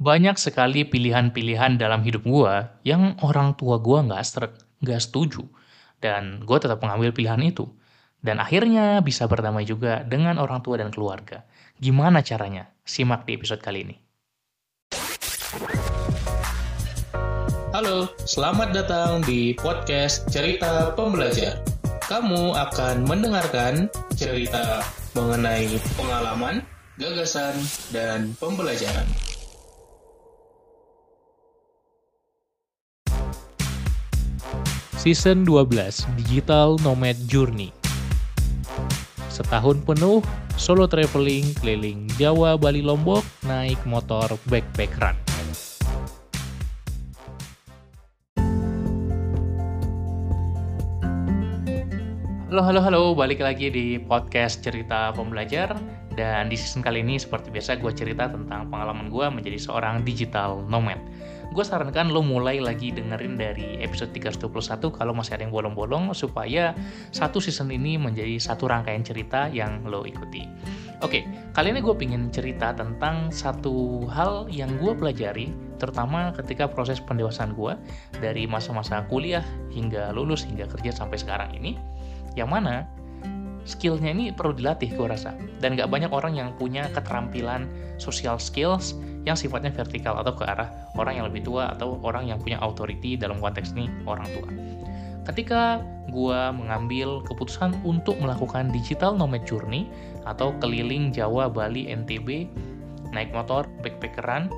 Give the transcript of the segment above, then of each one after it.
banyak sekali pilihan-pilihan dalam hidup gue yang orang tua gue nggak nggak setuju dan gue tetap mengambil pilihan itu dan akhirnya bisa berdamai juga dengan orang tua dan keluarga. Gimana caranya? Simak di episode kali ini. Halo, selamat datang di podcast Cerita Pembelajar. Kamu akan mendengarkan cerita mengenai pengalaman, gagasan, dan pembelajaran. Season 12 Digital Nomad Journey Setahun penuh solo traveling keliling Jawa, Bali, Lombok naik motor backpack run. Halo, halo, halo. Balik lagi di podcast Cerita Pembelajar. Dan di season kali ini, seperti biasa, gue cerita tentang pengalaman gue menjadi seorang digital nomad gue sarankan lo mulai lagi dengerin dari episode 321 kalau masih ada yang bolong-bolong supaya satu season ini menjadi satu rangkaian cerita yang lo ikuti. Oke, kali ini gue pingin cerita tentang satu hal yang gue pelajari terutama ketika proses pendewasaan gue dari masa-masa kuliah hingga lulus hingga kerja sampai sekarang ini yang mana skillnya ini perlu dilatih gue rasa dan gak banyak orang yang punya keterampilan social skills yang sifatnya vertikal atau ke arah orang yang lebih tua atau orang yang punya authority dalam konteks ini orang tua. Ketika gue mengambil keputusan untuk melakukan digital nomad journey atau keliling Jawa, Bali, NTB, naik motor, backpackeran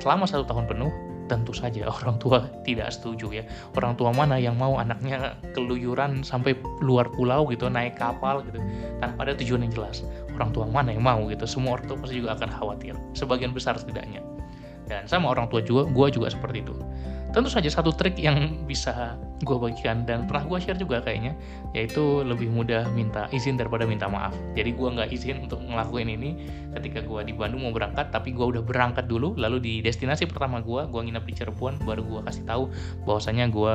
selama satu tahun penuh, tentu saja orang tua tidak setuju ya. Orang tua mana yang mau anaknya keluyuran sampai luar pulau gitu, naik kapal gitu, tanpa ada tujuan yang jelas orang tua mana yang mau gitu. Semua orang tua pasti juga akan khawatir sebagian besar setidaknya. Dan sama orang tua juga gue juga seperti itu. Tentu saja satu trik yang bisa gue bagikan dan pernah gue share juga kayaknya yaitu lebih mudah minta izin daripada minta maaf. Jadi gue nggak izin untuk ngelakuin ini ketika gue di Bandung mau berangkat tapi gue udah berangkat dulu lalu di destinasi pertama gue gue nginep di Cirebon baru gue kasih tahu bahwasanya gue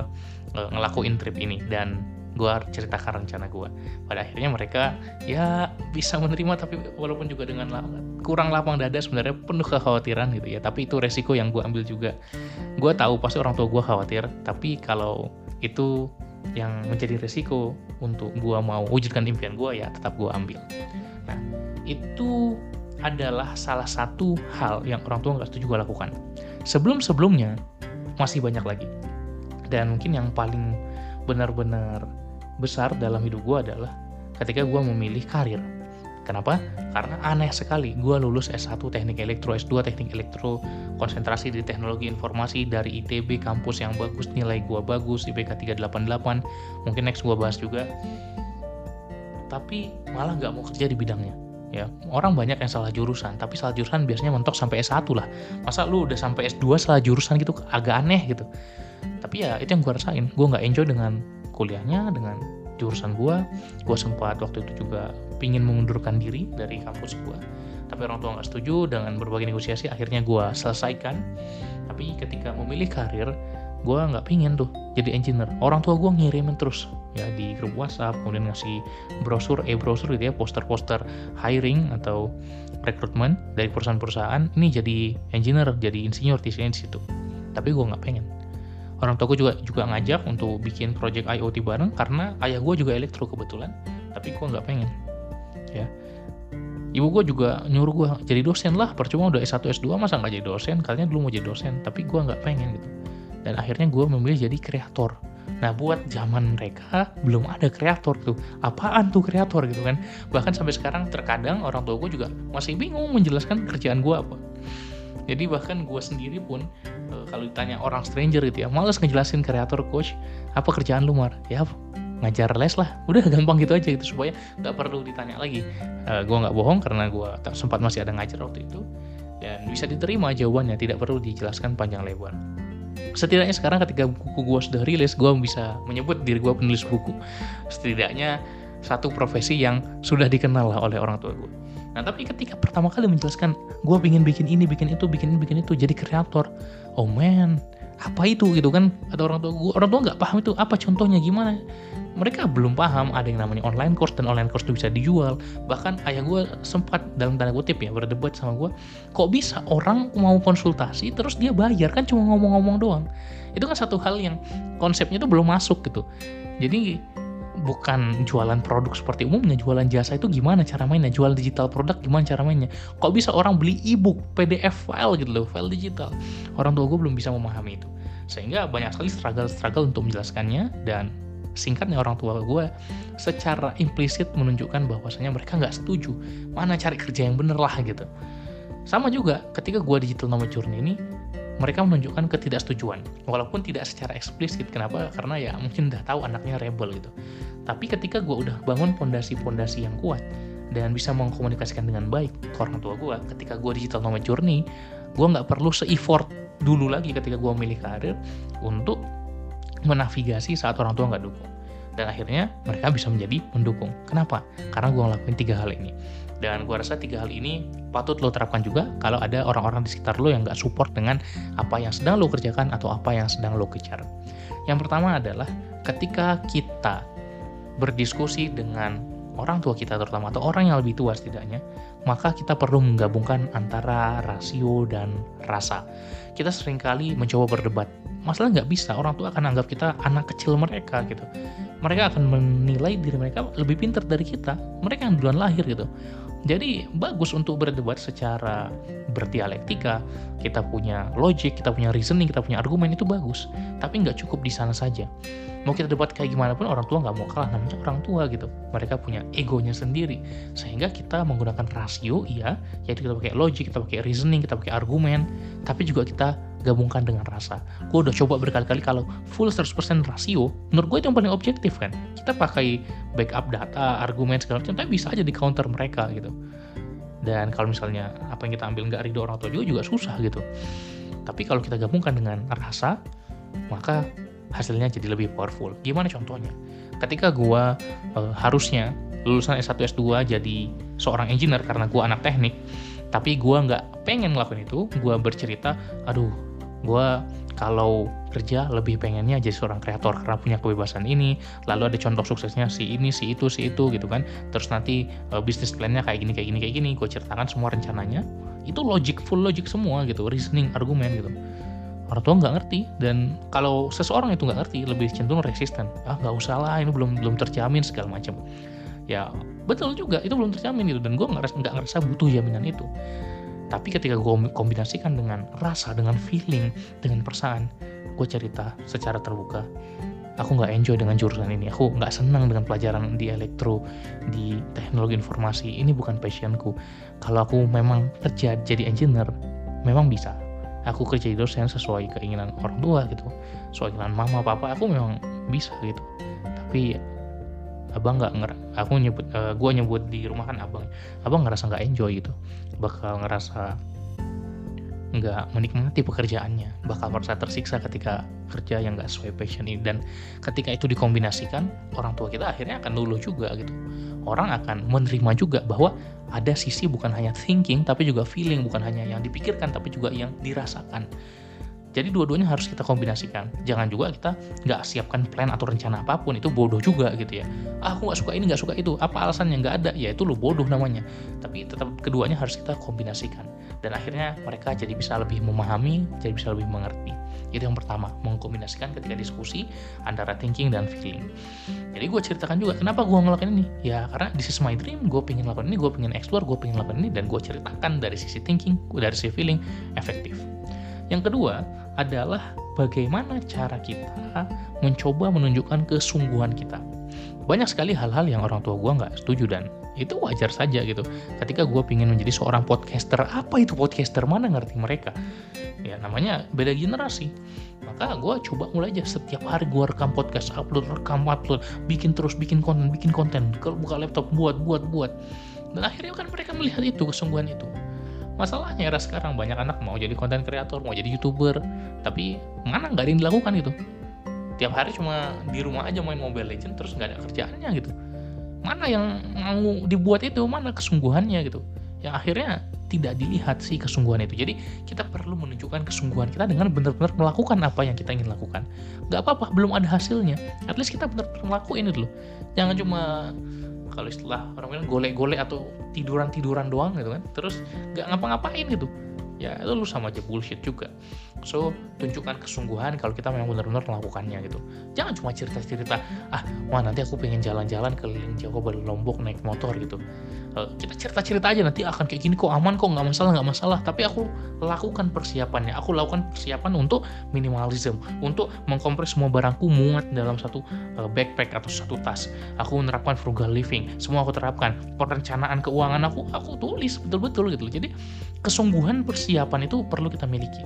uh, ngelakuin trip ini. Dan gue ceritakan rencana gue pada akhirnya mereka ya bisa menerima tapi walaupun juga dengan kurang lapang dada sebenarnya penuh kekhawatiran gitu ya. Tapi itu resiko yang gue ambil juga. Gue tahu pasti orang tua gue khawatir tapi kalau itu yang menjadi resiko untuk gue mau wujudkan impian gue ya tetap gue ambil. Nah itu adalah salah satu hal yang orang tua nggak setuju gue lakukan. Sebelum sebelumnya masih banyak lagi. Dan mungkin yang paling benar-benar besar dalam hidup gue adalah ketika gue memilih karir. Kenapa? Karena aneh sekali, gue lulus S1 teknik elektro, S2 teknik elektro, konsentrasi di teknologi informasi dari ITB, kampus yang bagus, nilai gue bagus, IPK 388, mungkin next gue bahas juga. Tapi malah gak mau kerja di bidangnya. Ya, orang banyak yang salah jurusan, tapi salah jurusan biasanya mentok sampai S1 lah. Masa lu udah sampai S2 salah jurusan gitu, agak aneh gitu. Tapi ya itu yang gue rasain, gue gak enjoy dengan kuliahnya dengan jurusan gue gue sempat waktu itu juga pingin mengundurkan diri dari kampus gue tapi orang tua nggak setuju dengan berbagai negosiasi akhirnya gue selesaikan. Tapi ketika memilih karir gue nggak pingin tuh jadi engineer. Orang tua gue ngirimin terus ya di grup WhatsApp kemudian ngasih brosur e-brosur gitu ya poster-poster hiring atau rekrutmen dari perusahaan-perusahaan. Ini jadi engineer jadi insinyur di sini di situ tapi gue nggak pengen orang tua gue juga juga ngajak untuk bikin project IoT bareng karena ayah gue juga elektro kebetulan tapi gue nggak pengen ya. Ibu gue juga nyuruh gue jadi dosen lah percuma udah S1 S2 masa nggak jadi dosen? Kalian dulu mau jadi dosen tapi gue nggak pengen gitu. Dan akhirnya gue memilih jadi kreator. Nah buat zaman mereka belum ada kreator tuh. Apaan tuh kreator gitu kan? Bahkan sampai sekarang terkadang orang tua gue juga masih bingung menjelaskan kerjaan gue apa. Jadi bahkan gue sendiri pun kalau ditanya orang stranger gitu ya males ngejelasin kreator coach apa kerjaan lu mar? Ya ngajar les lah. Udah gampang gitu aja gitu supaya nggak perlu ditanya lagi. E, eh, gue nggak bohong karena gue sempat masih ada ngajar waktu itu. Dan bisa diterima jawabannya tidak perlu dijelaskan panjang lebar. Setidaknya sekarang ketika buku gue sudah rilis gue bisa menyebut diri gue penulis buku. Setidaknya satu profesi yang sudah dikenal lah oleh orang tua gue Nah tapi ketika pertama kali menjelaskan gue pengen bikin ini, bikin itu, bikin ini, bikin itu, jadi kreator. Oh man, apa itu gitu kan? Ada orang tua gue, orang tua nggak paham itu apa contohnya gimana? mereka belum paham ada yang namanya online course dan online course itu bisa dijual bahkan ayah gue sempat dalam tanda kutip ya berdebat sama gue kok bisa orang mau konsultasi terus dia bayar kan cuma ngomong-ngomong doang itu kan satu hal yang konsepnya itu belum masuk gitu jadi bukan jualan produk seperti umumnya jualan jasa itu gimana cara mainnya jual digital produk gimana cara mainnya. Kok bisa orang beli ebook PDF file gitu loh file digital? Orang tua gue belum bisa memahami itu. Sehingga banyak sekali struggle-struggle untuk menjelaskannya dan singkatnya orang tua gue secara implisit menunjukkan bahwasanya mereka nggak setuju. Mana cari kerja yang bener lah gitu. Sama juga ketika gue digital nomad journey ini mereka menunjukkan ketidaksetujuan. Walaupun tidak secara eksplisit kenapa? Karena ya mungkin udah tahu anaknya rebel gitu. Tapi ketika gue udah bangun pondasi-pondasi yang kuat dan bisa mengkomunikasikan dengan baik ke orang tua gue ketika gue digital nomad journey gue nggak perlu se-effort dulu lagi ketika gue memilih karir untuk menavigasi saat orang tua nggak dukung dan akhirnya mereka bisa menjadi mendukung kenapa? Karena gue ngelakuin tiga hal ini. Dan gue rasa tiga hal ini patut lo terapkan juga kalau ada orang-orang di sekitar lo yang nggak support dengan apa yang sedang lo kerjakan atau apa yang sedang lo kejar. Yang pertama adalah ketika kita berdiskusi dengan orang tua kita terutama atau orang yang lebih tua setidaknya maka kita perlu menggabungkan antara rasio dan rasa. Kita sering kali mencoba berdebat masalah nggak bisa. Orang tua akan anggap kita anak kecil mereka gitu. Mereka akan menilai diri mereka lebih pintar dari kita. Mereka yang duluan lahir gitu. Jadi bagus untuk berdebat secara berdialektika. Kita punya logic kita punya reasoning kita punya argumen itu bagus. Tapi nggak cukup di sana saja. Mau kita debat kayak gimana pun orang tua nggak mau kalah. Namanya orang tua gitu. Mereka punya egonya sendiri. Sehingga kita menggunakan rasio iya. Yaitu kita pakai logic kita pakai reasoning kita pakai argumen. Tapi juga kita gabungkan dengan rasa gue udah coba berkali-kali kalau full 100% rasio menurut gue itu yang paling objektif kan kita pakai backup data argumen segala macam tapi bisa aja di counter mereka gitu dan kalau misalnya apa yang kita ambil nggak ridho orang tua juga juga susah gitu tapi kalau kita gabungkan dengan rasa maka hasilnya jadi lebih powerful. Gimana contohnya? Ketika gua uh, harusnya lulusan S1 S2 jadi seorang engineer karena gua anak teknik, tapi gua nggak pengen ngelakuin itu, gua bercerita, aduh, gua kalau kerja lebih pengennya jadi seorang kreator karena punya kebebasan ini lalu ada contoh suksesnya si ini si itu si itu gitu kan. Terus nanti uh, bisnis plannya kayak gini kayak gini kayak gini. Gue ceritakan semua rencananya. Itu logic full logic semua gitu reasoning argumen gitu. Orang tua nggak ngerti dan kalau seseorang itu nggak ngerti lebih cenderung resisten. Ah nggak usah lah ini belum belum terjamin segala macam. Ya betul juga itu belum terjamin itu dan gue nggak nggak ngerasa butuh jaminan itu tapi ketika gue kombinasikan dengan rasa dengan feeling dengan perasaan gue cerita secara terbuka. Aku nggak enjoy dengan jurusan ini. Aku nggak senang dengan pelajaran di elektro di teknologi informasi. Ini bukan passionku. Kalau aku memang kerja jadi engineer memang bisa. Aku kerja di dosen sesuai keinginan orang tua gitu. Sesuai keinginan mama papa aku memang bisa gitu. Tapi abang nggak nger aku nyebut uh, eh, gue nyebut di rumah kan abang. Abang ngerasa nggak enjoy gitu bakal ngerasa nggak menikmati pekerjaannya. Bakal merasa tersiksa ketika kerja yang nggak sesuai passion ini. Dan ketika itu dikombinasikan orang tua kita akhirnya akan luluh juga gitu. Orang akan menerima juga bahwa ada sisi bukan hanya thinking tapi juga feeling. Bukan hanya yang dipikirkan tapi juga yang dirasakan jadi dua-duanya harus kita kombinasikan. Jangan juga kita nggak siapkan plan atau rencana apa pun itu bodoh juga gitu ya. Ah, aku nggak suka ini nggak suka itu. Apa alasannya? Nggak ada. Ya itu lo bodoh namanya. Tapi tetap keduanya harus kita kombinasikan. Dan akhirnya mereka jadi bisa lebih memahami jadi bisa lebih mengerti. Itu yang pertama mengkombinasikan ketika diskusi antara thinking dan feeling. Jadi gue ceritakan juga kenapa gue ngelakuin ini? Ya karena this is my dream. Gue pengen lakukan ini gue pengen explore gue pengen lakukan ini. Dan gue ceritakan dari sisi thinking dari sisi feeling efektif. Yang kedua adalah bagaimana cara kita mencoba menunjukkan kesungguhan kita. Banyak sekali hal-hal yang orang tua gue nggak setuju dan itu wajar saja gitu. Ketika gue pengen menjadi seorang podcaster apa itu podcaster? Mana ngerti mereka? Ya namanya beda generasi. Maka gue coba mulai aja. Setiap hari gue rekam podcast upload rekam upload. Bikin terus bikin konten bikin konten. Kalau buka laptop buat buat buat. Dan akhirnya kan mereka melihat itu kesungguhan itu masalahnya era sekarang banyak anak mau jadi konten kreator mau jadi youtuber tapi mana nggak ada yang dilakukan itu tiap hari cuma di rumah aja main mobile legend terus nggak ada kerjaannya gitu mana yang mau dibuat itu mana kesungguhannya gitu yang akhirnya tidak dilihat sih kesungguhan itu. Jadi kita perlu menunjukkan kesungguhan kita dengan benar-benar melakukan apa yang kita ingin lakukan. Gak apa-apa, belum ada hasilnya. At least kita benar-benar melakukan itu loh. Jangan cuma kalau istilah orang bilang golek-golek atau tiduran-tiduran doang gitu kan. Terus gak ngapa-ngapain gitu ya itu lu sama aja bullshit juga. So tunjukkan kesungguhan kalau kita memang benar-benar melakukannya gitu. Jangan cuma cerita-cerita ah wah nanti aku pengen jalan-jalan keliling Jawa Bali Lombok naik motor gitu. Uh, kita cerita-cerita aja nanti akan kayak gini kok aman kok nggak masalah nggak masalah. Tapi aku lakukan persiapannya. Aku lakukan persiapan untuk minimalism untuk mengkompres semua barangku muat dalam satu uh, backpack atau satu tas. Aku menerapkan frugal living. Semua aku terapkan. Perencanaan keuangan aku aku tulis betul-betul gitu jadi kesungguhan persiapan itu perlu kita miliki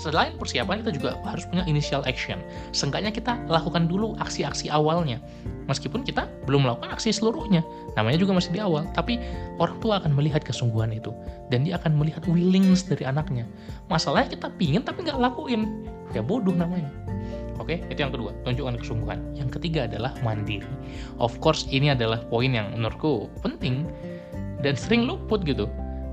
selain persiapan kita juga harus punya initial action. Seenggaknya kita lakukan dulu aksi-aksi awalnya. Meskipun kita belum melakukan aksi seluruhnya. Namanya juga masih di awal. Tapi orang tua akan melihat kesungguhan itu. Dan dia akan melihat willingness dari anaknya. Masalahnya kita pingin tapi nggak lakuin. Ya bodoh namanya. Oke, itu yang kedua, tunjukkan kesungguhan. Yang ketiga adalah mandiri. Of course, ini adalah poin yang menurutku penting dan sering luput gitu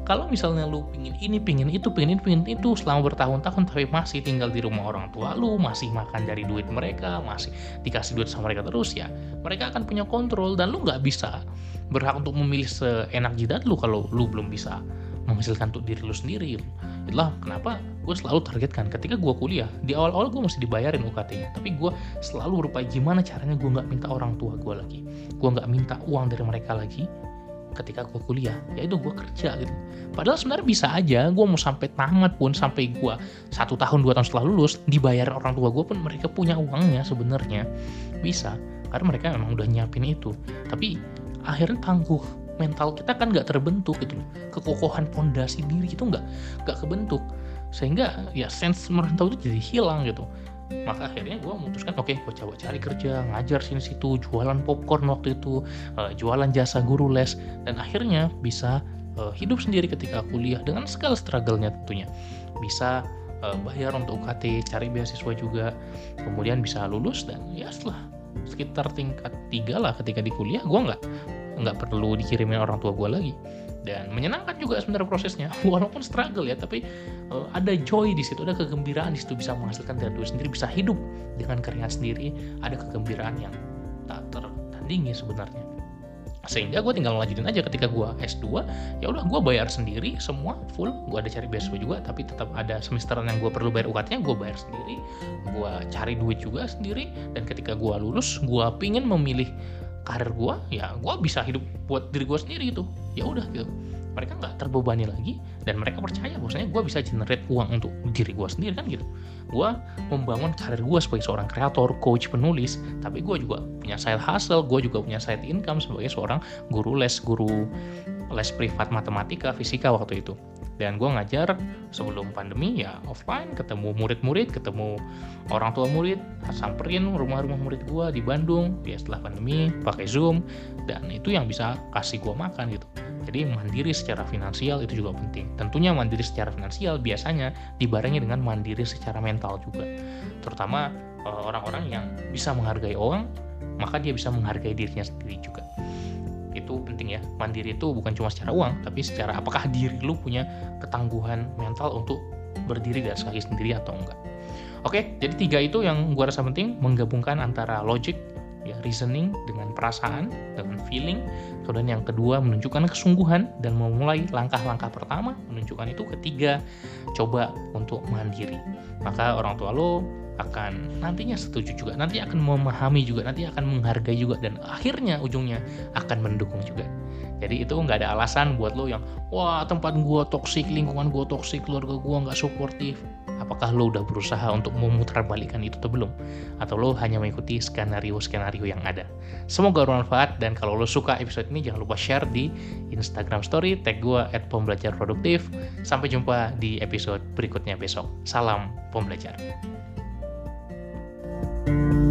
kalau misalnya lu pingin ini pingin itu pingin ini pingin itu selama bertahun-tahun tapi masih tinggal di rumah orang tua lu masih makan dari duit mereka masih dikasih duit sama mereka terus ya mereka akan punya kontrol dan lu nggak bisa berhak untuk memilih seenak jidat lu kalau lu belum bisa menghasilkan untuk diri lu sendiri. Itulah kenapa gue selalu targetkan ketika gue kuliah di awal-awal gue masih dibayarin UKT-nya tapi gue selalu berupaya gimana caranya gue nggak minta orang tua gue lagi gue nggak minta uang dari mereka lagi ketika gue kuliah ya itu gue kerja gitu. Padahal sebenarnya bisa aja gue mau sampai tamat pun sampai gue satu tahun dua tahun setelah lulus dibayar orang tua gue pun mereka punya uangnya sebenarnya. Bisa karena mereka memang udah nyiapin itu. Tapi akhirnya tangguh. Mental kita kan nggak terbentuk gitu kekokohan fondasi diri itu nggak nggak kebentuk. Sehingga ya sense merantau itu jadi hilang gitu maka akhirnya gue memutuskan oke okay, gue coba cari kerja ngajar sini situ jualan popcorn waktu itu uh, jualan jasa guru les. Dan akhirnya bisa uh, hidup sendiri ketika kuliah dengan segala struggle-nya tentunya. Bisa uh, bayar untuk UKT cari beasiswa juga kemudian bisa lulus dan ya setelah sekitar tingkat tiga lah ketika di kuliah gue nggak nggak perlu dikirimin orang tua gue lagi dan menyenangkan juga sebenarnya prosesnya. Walaupun struggle ya tapi uh, ada joy di situ ada kegembiraan di situ bisa menghasilkan diri sendiri bisa hidup dengan keringat sendiri. Ada kegembiraan yang tak tertandingi sebenarnya. Sehingga gue tinggal lanjutin aja ketika gue S2 ya udah gue bayar sendiri semua full. Gue ada cari beasiswa juga tapi tetap ada semesteran yang gue perlu bayar UKT-nya gue bayar sendiri. Gue cari duit juga sendiri. Dan ketika gue lulus gue pingin memilih karir gue ya gue bisa hidup buat diri gue sendiri gitu. Ya udah gitu. Mereka nggak terbebani lagi dan mereka percaya bahwasanya gue bisa generate uang untuk diri gue sendiri kan gitu. Gue membangun karir gue sebagai seorang kreator coach penulis tapi gue juga punya side hustle gue juga punya side income sebagai seorang guru les guru les privat matematika fisika waktu itu dan gue ngajar sebelum pandemi ya offline ketemu murid-murid ketemu orang tua murid samperin rumah-rumah murid gue di Bandung ya setelah pandemi pakai zoom dan itu yang bisa kasih gue makan gitu. Jadi mandiri secara finansial itu juga penting. Tentunya mandiri secara finansial biasanya dibarengi dengan mandiri secara mental juga. Terutama eh, orang-orang yang bisa menghargai orang maka dia bisa menghargai dirinya sendiri juga ya. Mandiri itu bukan cuma secara uang tapi secara apakah diri lu punya ketangguhan mental untuk berdiri di atas kaki sendiri atau enggak. Oke jadi tiga itu yang gua rasa penting menggabungkan antara logic ya reasoning dengan perasaan dengan feeling. Kemudian yang kedua menunjukkan kesungguhan dan memulai langkah-langkah pertama menunjukkan itu ketiga coba untuk mandiri. Maka orang tua lo akan nantinya setuju juga, nanti akan memahami juga, nanti akan menghargai juga dan akhirnya ujungnya akan mendukung juga. Jadi itu nggak ada alasan buat lo yang wah tempat gua toksik, lingkungan gua toksik, keluarga gua nggak suportif. Apakah lo udah berusaha untuk memutarbalikan itu atau belum? Atau lo hanya mengikuti skenario-skenario yang ada? Semoga bermanfaat dan kalau lo suka episode ini jangan lupa share di Instagram Story, tag gua at. Sampai jumpa di episode berikutnya besok. Salam pembelajar. thank you